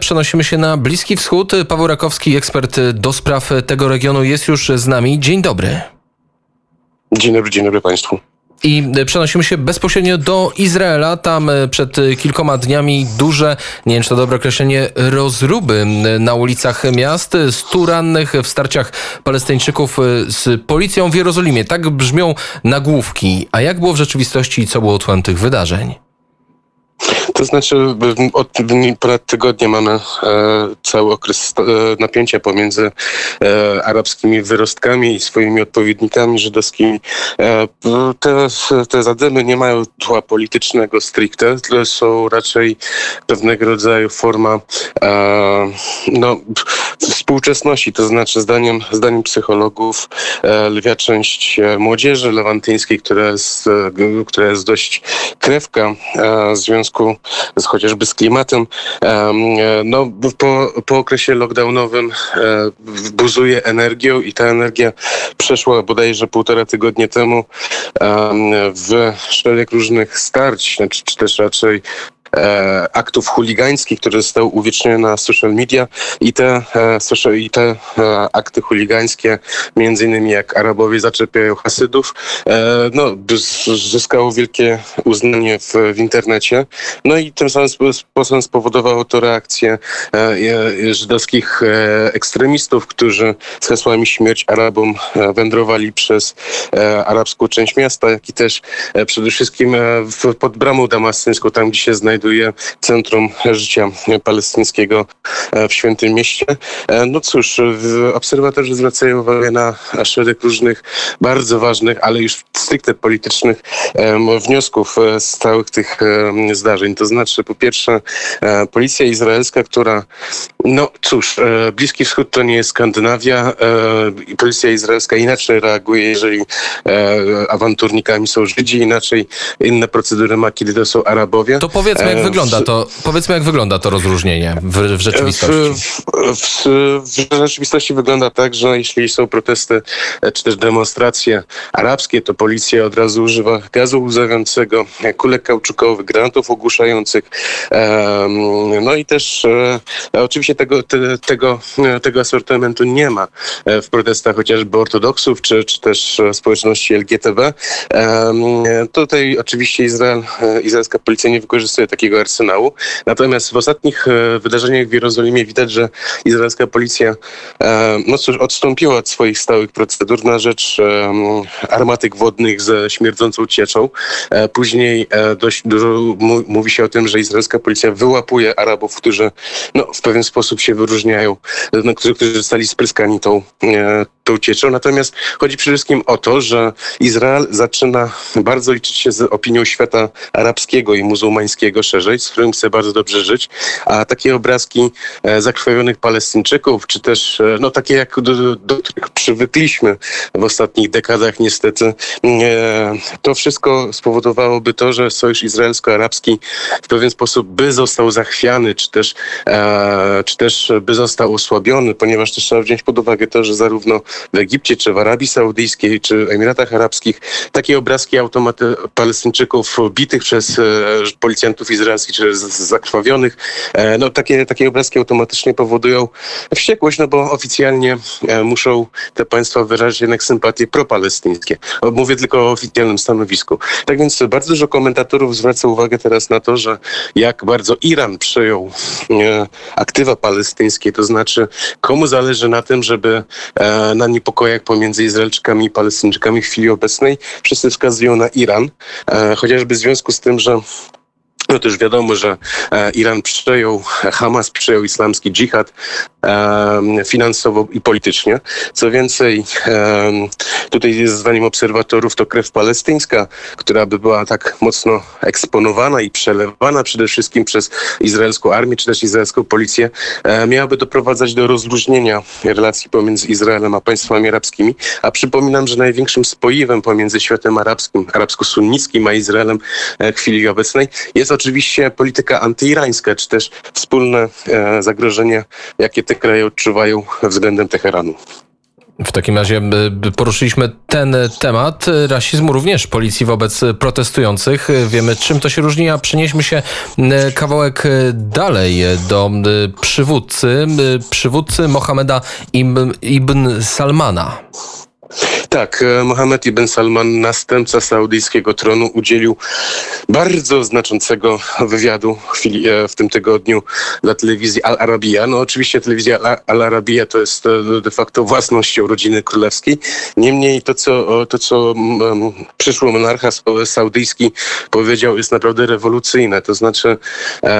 Przenosimy się na Bliski Wschód. Paweł Rakowski, ekspert do spraw tego regionu, jest już z nami. Dzień dobry. Dzień dobry, dzień dobry Państwu. I przenosimy się bezpośrednio do Izraela. Tam przed kilkoma dniami duże, nie wiem czy to dobre określenie, rozruby na ulicach miast. Stu rannych w starciach Palestyńczyków z policją w Jerozolimie. Tak brzmią nagłówki. A jak było w rzeczywistości i co było tłem tych wydarzeń? To znaczy od ponad tygodnia mamy e, cały okres e, napięcia pomiędzy e, arabskimi wyrostkami i swoimi odpowiednikami żydowskimi. Te, te zadymy nie mają tła politycznego stricte, są raczej pewnego rodzaju forma no, współczesności, to znaczy zdaniem, zdaniem psychologów lwia część młodzieży lewantyńskiej, która jest, która jest dość krewka w związku z, chociażby z klimatem. No, po, po okresie lockdownowym e, buzuje energią i ta energia przeszła bodajże półtora tygodnia temu w szereg różnych starć, znaczy, czy też raczej e, aktów chuligańskich, które zostały uwiecznione na social media i te, e, social, i te e, akty chuligańskie, między innymi jak Arabowie zaczepiają Hasydów, e, no, zyskało wielkie uznanie w, w internecie. No i tym samym sposobem spowodowało to reakcję e, żydowskich e, ekstremistów, którzy z hasłami śmierć Arabom wędrowali przez arabską część miasta, jak i też przede wszystkim pod bramą damastyńską, tam gdzie się znajduje znajduje centrum życia palestyńskiego e, w Świętym Mieście. E, no cóż, obserwatorzy zwracają uwagę na szereg różnych bardzo ważnych, ale już stricte politycznych wniosków e, z całych tych zdarzeń. To znaczy, po pierwsze, policja izraelska, która, no cóż, Bliski Wschód to nie jest Skandynawia. Policja izraelska inaczej reaguje, jeżeli awanturnikami są Żydzi, inaczej inne procedury ma, kiedy to są Arabowie. To powiedzmy, jak wygląda to, powiedzmy, jak wygląda to rozróżnienie w, w rzeczywistości. W, w, w, rzeczywistości wygląda tak, że jeśli są protesty e, czy też demonstracje arabskie, to policja od razu używa gazu łzawiącego, kulek kauczukowych, granatów ogłuszających. No i też e, oczywiście tego, te, tego, tego asortymentu nie ma e, w protestach chociażby ortodoksów, czy, czy też społeczności LGTB. Tutaj oczywiście Izrael, izraelska policja nie wykorzystuje takiego arsenału. Natomiast w ostatnich e, wydarzeniach w Jerozolimie widać, że izraelska policja e, no odstąpiła od swoich stałych procedur na rzecz e, armatek wodnych ze śmierdzącą cieczą. Później dość dużo mówi się o tym, że izraelska policja wyłapuje Arabów, którzy no, w pewien sposób się wyróżniają, no, którzy, którzy zostali spryskani tą, tą cieczą. Natomiast chodzi przede wszystkim o to, że Izrael zaczyna bardzo liczyć się z opinią świata arabskiego i muzułmańskiego szerzej, z którym chcę bardzo dobrze żyć, a takie obrazki e, zakrwawionych Palestyńczyków, czy też e, no takie jak do, do których przywykliśmy w ostatnich dekadach niestety, e, to wszystko spowodowałoby to, że sojusz izraelsko-arabski w pewien sposób by został zachwiany, czy też, czy też by został osłabiony, ponieważ też trzeba wziąć pod uwagę to, że zarówno w Egipcie, czy w Arabii Saudyjskiej, czy Emiratach Arabskich takie obrazki automaty Palestyńczyków bitych przez policjantów izraelskich, czy zakrwawionych. E, no, takie, takie obrazki automatycznie powodują wściekłość, no bo oficjalnie e, muszą te państwa wyrazić jednak sympatie propalestyńskie. Mówię tylko o oficjalnym stanowisku. Tak więc bardzo dużo komentatorów zwraca uwagę teraz na to, że jak bardzo Iran przejął e, aktywa palestyńskie, to znaczy komu zależy na tym, żeby na niepokojach pomiędzy Izraelczykami i Palestyńczykami w chwili obecnej. Wszyscy wskazują na Iran, chociażby w związku z tym, że no już wiadomo, że e, Iran przejął, Hamas przejął islamski dżihad finansowo i politycznie. Co więcej, tutaj zdaniem obserwatorów to krew palestyńska, która by była tak mocno eksponowana i przelewana przede wszystkim przez izraelską armię, czy też izraelską policję, miałaby doprowadzać do rozluźnienia relacji pomiędzy Izraelem a państwami arabskimi. A przypominam, że największym spoiwem pomiędzy światem arabskim, arabsko-sunnickim, a Izraelem e, w chwili obecnej jest oczywiście polityka antyirańska, czy też wspólne e, zagrożenie, jakie te kraje odczuwają względem Teheranu. W takim razie poruszyliśmy ten temat rasizmu również policji wobec protestujących. Wiemy czym to się różni, a przenieśmy się kawałek dalej do przywódcy, przywódcy Mohameda ibn Salmana. Tak, e, Mohammed ibn Salman, następca saudyjskiego tronu, udzielił bardzo znaczącego wywiadu w, e, tym tygodniu dla telewizji Al Arabiya. No oczywiście telewizja Al Arabiya to jest e, de facto własnością rodziny królewskiej. Niemniej to, co, to, co przyszły monarcha saudyjski powiedział, jest naprawdę rewolucyjne. To znaczy um,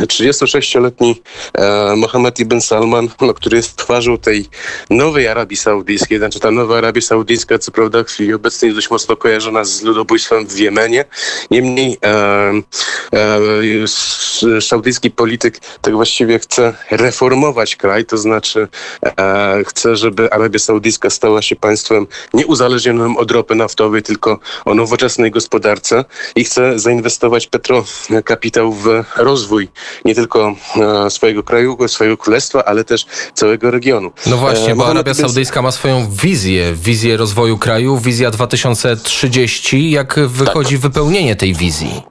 36-letni um, Mohammed ibn Salman, no, który jest twarzą tej nowej Arabii Saudyjskiej, znaczy ta nowa Arabia Saudyjska, co prawda w chwili obecnej jest dość mocno kojarzona z ludobójstwem w Jemenie. Niemniej e, e, saudyjski polityk tak właściwie chce reformować kraj, to znaczy e, chce, żeby Arabia Saudyjska stała się państwem nieuzależnionym od ropy naftowej, tylko o nowoczesnej gospodarce i chce zainwestować petrokapitał w rozwój nie tylko e, swojego kraju, swojego królestwa, ale też całego regionu. No właśnie, e, bo Arabia Saudyjska ma swoją wizję, wizję rozwoju kraju, wizja 2030. Jak wychodzi tak. wypełnienie tej wizji?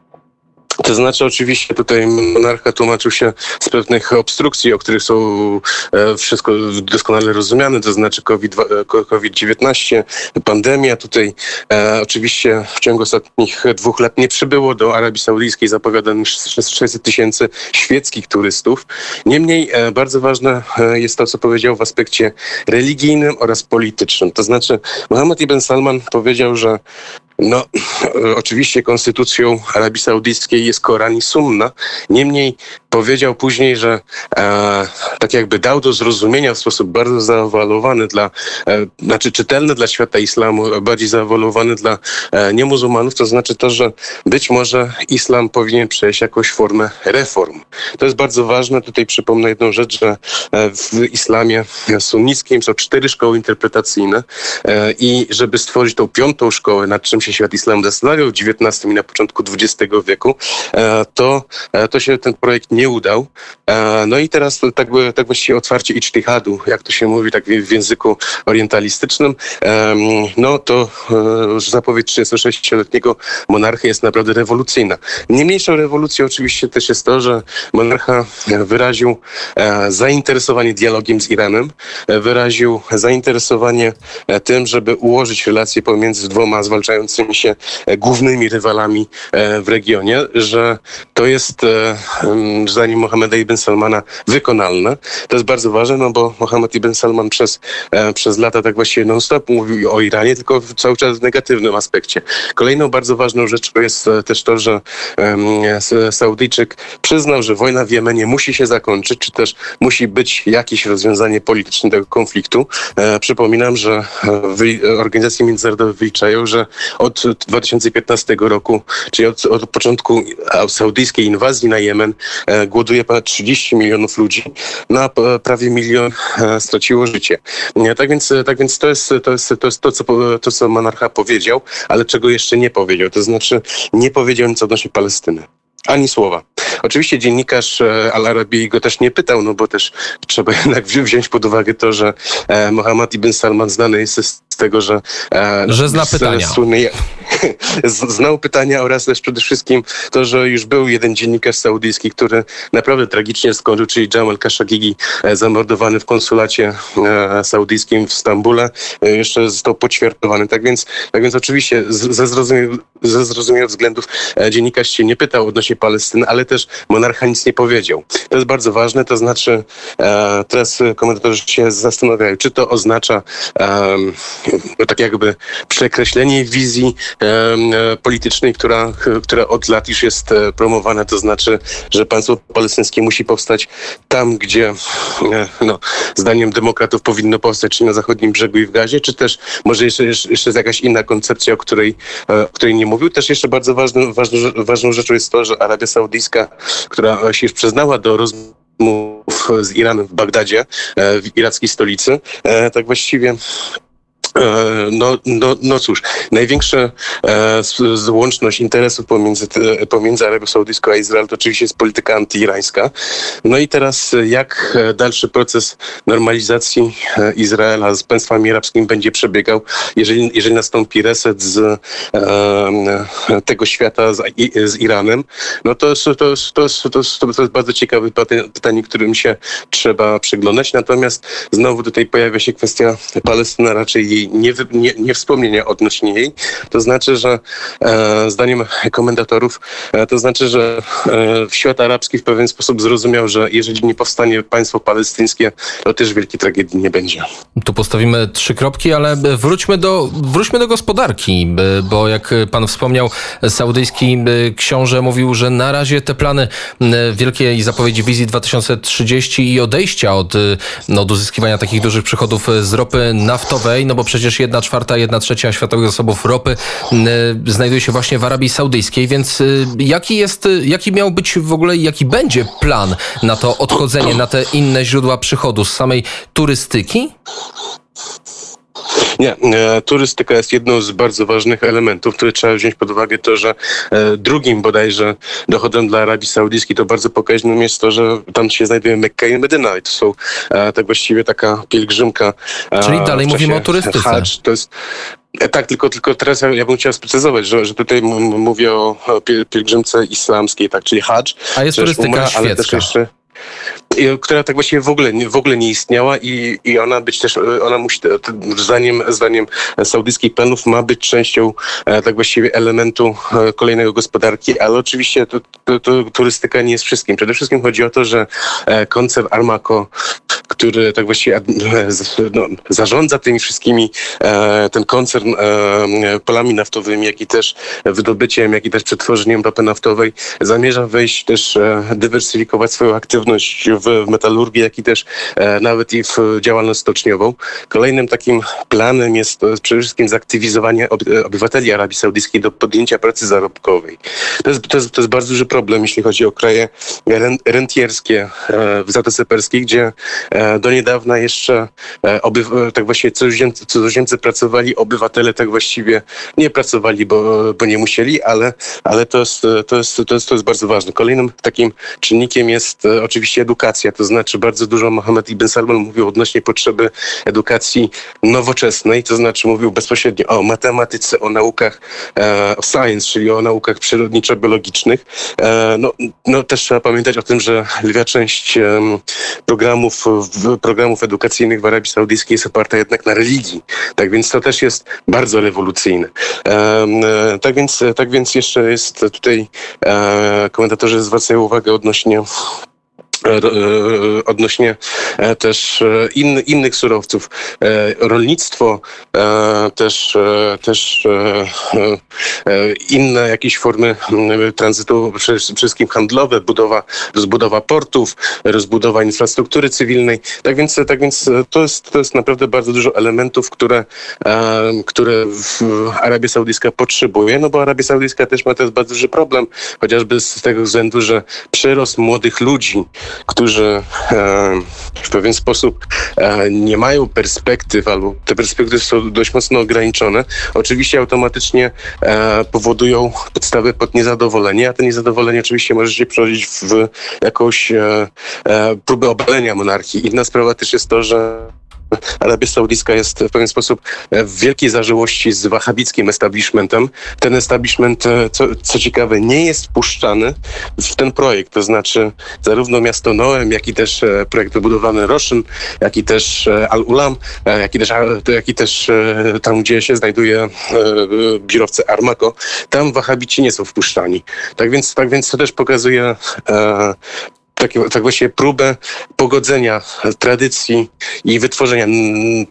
To znaczy oczywiście tutaj monarcha tłumaczył się z pewnych obstrukcji, o których są e, wszystko doskonale rozumiane, to znaczy COVID-19, e, pandemia. Tutaj e, oczywiście w ciągu ostatnich dwóch lat nie przybyło do Arabii Saudyjskiej zapowiadanych 600 tysięcy świeckich turystów. Niemniej bardzo ważne jest to, co powiedział w aspekcie religijnym oraz politycznym. To znaczy Mohammed ibn Salman powiedział, że no, oczywiście konstytucją Arabii Saudyjskiej jest Koran i Sunna. Niemniej powiedział później, że e, tak jakby dał do zrozumienia w sposób bardzo zaawalowany dla, e, znaczy czytelny dla świata islamu, bardziej zaawalowany dla e, niemuzułmanów, to znaczy to, że być może islam powinien przejść jakąś formę reform. To jest bardzo ważne. Tutaj przypomnę jedną rzecz, że e, w islamie sunnickim są cztery szkoły interpretacyjne e, i żeby stworzyć tą piątą szkołę, nad czym się świat islamu zastanawiał w XIX i na początku XX wieku, e, to, to się ten projekt nie nie udał. E, no i teraz tak, tak właściwie otwarcie icztihadu, jak to się mówi tak w języku orientalistycznym, no to e, zapowiedź 36-letniego monarchy jest naprawdę rewolucyjna. Niemniejszą rewolucją oczywiście też jest to, że monarcha wyraził e, zainteresowanie dialogiem z Iranem, wyraził zainteresowanie tym, żeby ułożyć relacje pomiędzy dwoma zwalczającymi się głównymi rywalami w regionie, że to jest zdaniem Mohameda ibn Salmana wykonalne. To jest bardzo ważne, no bo Mohamed ibn Salman przez, e, przez lata tak właściwie non-stop mówił o Iranie, tylko cały czas w negatywnym aspekcie. Kolejną bardzo ważną rzeczą jest e, też to, że e, Saudyjczyk przyznał, że wojna w Jemenie musi się zakończyć, czy też musi być jakieś rozwiązanie polityczne tego konfliktu. E, przypominam, że e, organizacje międzynarodowe wyliczają, że od 2015 roku, czyli od, od początku saudyjskiej inwazji na Jemen, e, głoduje ponad 30 milionów ludzi, no a prawie milion e, straciło życie. Tak więc, tak więc to, jest, to, jest, to jest to, co, to, co monarcha powiedział, ale czego jeszcze nie powiedział. To znaczy nie powiedział nic odnośnie Palestyny. Ani słowa. Oczywiście dziennikarz e, Al Arabi go też nie pytał, no bo też trzeba jednak wziąć pod uwagę to, że Mohammed ibn Salman znany jest tego, że... Że zna pytania. Słynny, znał pytania oraz też przede wszystkim to, że już był jeden dziennikarz saudyjski, który naprawdę tragicznie skończył, czyli Jamal Khashoggi, e, zamordowany w konsulacie e, saudyjskim w Stambule, e, jeszcze został poćwiartowany. Tak więc, tak więc oczywiście ze zrozumiałych, ze zrozumiałych względów dziennikarz się nie pytał odnośnie Palestyny, ale też monarcha nic nie powiedział. To jest bardzo ważne, to znaczy teraz komentatorzy się zastanawiają, czy to oznacza tak jakby przekreślenie wizji politycznej, która, która od lat już jest e, promowana, to znaczy, że państwo palestyńskie musi powstać tam, gdzie e, no, zdaniem demokratów powinno powstać, czy na zachodnim brzegu i w Gazie, czy też może jeszcze, jeszcze jest jakaś inna koncepcja, o której, o której nie mówił. Też jeszcze bardzo ważną, ważną, ważną rzeczą jest to, że Arabia Saudyjska, która się już przyznała do rozmów z Iranem w Bagdadzie, w irackiej stolicy, tak właściwie no, no, no cóż, największa e, złączność interesów pomiędzy, pomiędzy Arabią Saudyjską a Izrael to oczywiście jest polityka antyirańska. No i teraz jak dalszy proces normalizacji Izraela z państwami arabskimi będzie przebiegał, jeżeli, jeżeli nastąpi reset z e, tego świata z, z Iranem, no to to, to, to, jest, to jest bardzo ciekawe pytanie, którym się trzeba przyglądać. Natomiast znowu tutaj pojawia się kwestia Palestyna raczej jej nie, nie, nie wspomnienia odnośnie jej. To znaczy, że e, zdaniem komentatorów, e, to znaczy, że e, świat arabski w pewien sposób zrozumiał, że jeżeli nie powstanie państwo palestyńskie, to też wielkiej tragedii nie będzie. Tu postawimy trzy kropki, ale wróćmy do, wróćmy do gospodarki, bo jak pan wspomniał, saudyjski książę mówił, że na razie te plany wielkiej zapowiedzi wizji 2030 i odejścia od, no, od uzyskiwania takich dużych przychodów z ropy naftowej, no bo przecież jedna czwarta, jedna trzecia światowych zasobów ropy znajduje się właśnie w Arabii Saudyjskiej, więc jaki jest, jaki miał być w ogóle, jaki będzie plan na to odchodzenie, na te inne źródła przychodu z samej turystyki? Nie, e, turystyka jest jedną z bardzo ważnych elementów, które trzeba wziąć pod uwagę. To, że e, drugim bodajże dochodem dla Arabii Saudyjskiej to bardzo pokaźnym jest to, że tam się znajduje Mekka i Medyna i to są e, tak właściwie taka pielgrzymka. Czyli dalej mówimy o turystyce. Hajj, to jest, tak, tylko, tylko teraz ja, ja bym chciał sprecyzować, że, że tutaj mówię o, o pielgrzymce islamskiej, tak, czyli Hajj. A jest turystyka umra, świecka. Ale też jeszcze, która tak właściwie w ogóle, w ogóle nie istniała i, i ona być też, ona musi, zdaniem, zdaniem saudyjskich planów ma być częścią e, tak właściwie elementu e, kolejnego gospodarki, ale oczywiście to, to, to turystyka nie jest wszystkim. Przede wszystkim chodzi o to, że e, koncern Armaco, który tak właściwie no, zarządza tymi wszystkimi, ten koncern polami naftowymi, jak i też wydobyciem, jak i też przetworzeniem ropy naftowej, zamierza wejść też, dywersyfikować swoją aktywność w metalurgii, jak i też e, nawet i w działalność stoczniową. Kolejnym takim planem jest przede wszystkim zaktywizowanie e, obywateli Arabii Saudyjskiej do podjęcia pracy zarobkowej. To jest, to jest, to jest bardzo duży problem, jeśli chodzi o kraje rentierskie e, w Zatoce Perskiej, gdzie do niedawna jeszcze tak właściwie cudzoziemcy, cudzoziemcy pracowali, obywatele tak właściwie nie pracowali, bo, bo nie musieli, ale, ale to, jest, to, jest, to, jest, to jest bardzo ważne. Kolejnym takim czynnikiem jest oczywiście edukacja edukacja, to znaczy bardzo dużo Mohamed Ibn Salman mówił odnośnie potrzeby edukacji nowoczesnej, to znaczy mówił bezpośrednio o matematyce, o naukach, e, o science, czyli o naukach przyrodniczo-biologicznych. E, no, no też trzeba pamiętać o tym, że lwia część e, programów, programów edukacyjnych w Arabii Saudyjskiej jest oparta jednak na religii. Tak więc to też jest bardzo rewolucyjne. E, e, tak więc, tak więc jeszcze jest tutaj e, komentatorzy zwracają uwagę odnośnie E, e, odnośnie e, też in, innych surowców. Rolnictwo, też, też inne jakieś formy tranzytu, przede wszystkim handlowe, budowa, rozbudowa portów, rozbudowa infrastruktury cywilnej. Tak więc, tak więc to, jest, to jest naprawdę bardzo dużo elementów, które, które Arabia Saudyjska potrzebuje, no bo Arabia Saudyjska też ma teraz bardzo duży problem, chociażby z tego względu, że przyrost młodych ludzi, którzy e, w pewien sposób e, nie mają perspektyw albo te perspektywy są dość mocno ograniczone, oczywiście automatycznie e, powodują podstawy pod niezadowolenie, a to niezadowolenie oczywiście może się przerodzić w jakąś próbę obalenia monarchii. Inna sprawa też jest to, że Arabia Saudyjska jest w pewien sposób w wielkiej zażyłości z wahabickim establishmentem. Ten establishment, e, co, co ciekawe, nie jest wpuszczany w ten projekt, to znaczy zarówno miasto Noem, jak i też e, projekt wybudowany Roshin, jak i też e, Al-Ulam, jak i też, jak i też tam, gdzie się znajduje biurowce Armako, tam wahabici nie są wpuszczani. Tak więc, tak więc to też pokazuje tak, tak właśnie próbę pogodzenia tradycji i wytworzenia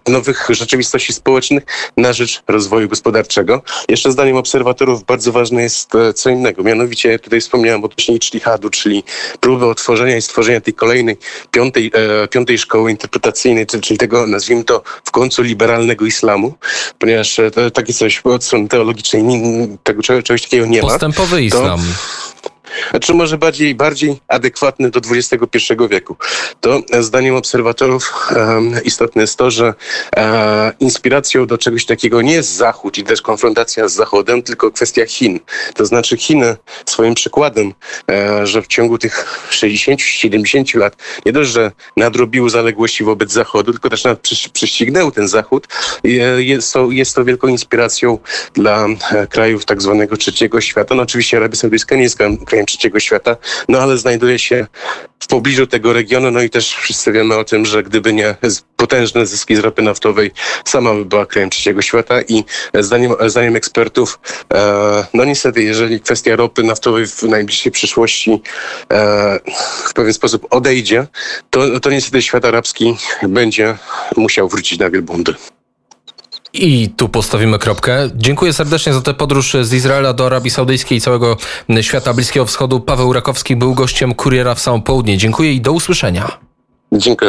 nowych rzeczywistości społecznych na rzecz rozwoju gospodarczego. Jeszcze zdaniem obserwatorów bardzo ważne jest e, co innego. Mianowicie tutaj wspomniałem o Czlihadu, czyli próbę otworzenia i stworzenia tej kolejnej piątej, e, piątej szkoły interpretacyjnej, czyli tego, nazwijmy to, w końcu liberalnego islamu, ponieważ e, takie coś od strony teologicznej tego czegoś takiego nie ma. Postępowy islam. To, czy może bardziej, bardziej adekwatny do XXI wieku. To e, zdaniem obserwatorów em, istotne jest to, że e, inspiracją do czegoś takiego nie jest Zachód i też konfrontacja z Zachodem, tylko kwestia Chin. To znaczy Chiny swoim przykładem, e, że w ciągu tych 60-70 lat nie dość, że nadrobiły zaległości wobec Zachodu, tylko też nawet prześ- prześcignęły ten Zachód. Jest to, jest to wielką inspiracją dla krajów tak zwanego trzeciego świata. No oczywiście Arabia Saudyjska nie jest krajem krajem trzeciego świata, no ale znajduje się w pobliżu tego regionu, no i też wszyscy wiemy o tym, że gdyby nie potężne zyski z ropy naftowej, sama by była krajem trzeciego świata i zdaniem, zdaniem ekspertów, e, no niestety, jeżeli kwestia ropy naftowej w najbliższej przyszłości e, w pewien sposób odejdzie, to, to niestety świat arabski będzie musiał wrócić na wielbłądy. I tu postawimy kropkę. Dziękuję serdecznie za tę podróż z Izraela do Arabii Saudyjskiej i całego świata Bliskiego Wschodu. Paweł Rakowski był gościem Kuriera w samo południe. Dziękuję i do usłyszenia. Dziękuję.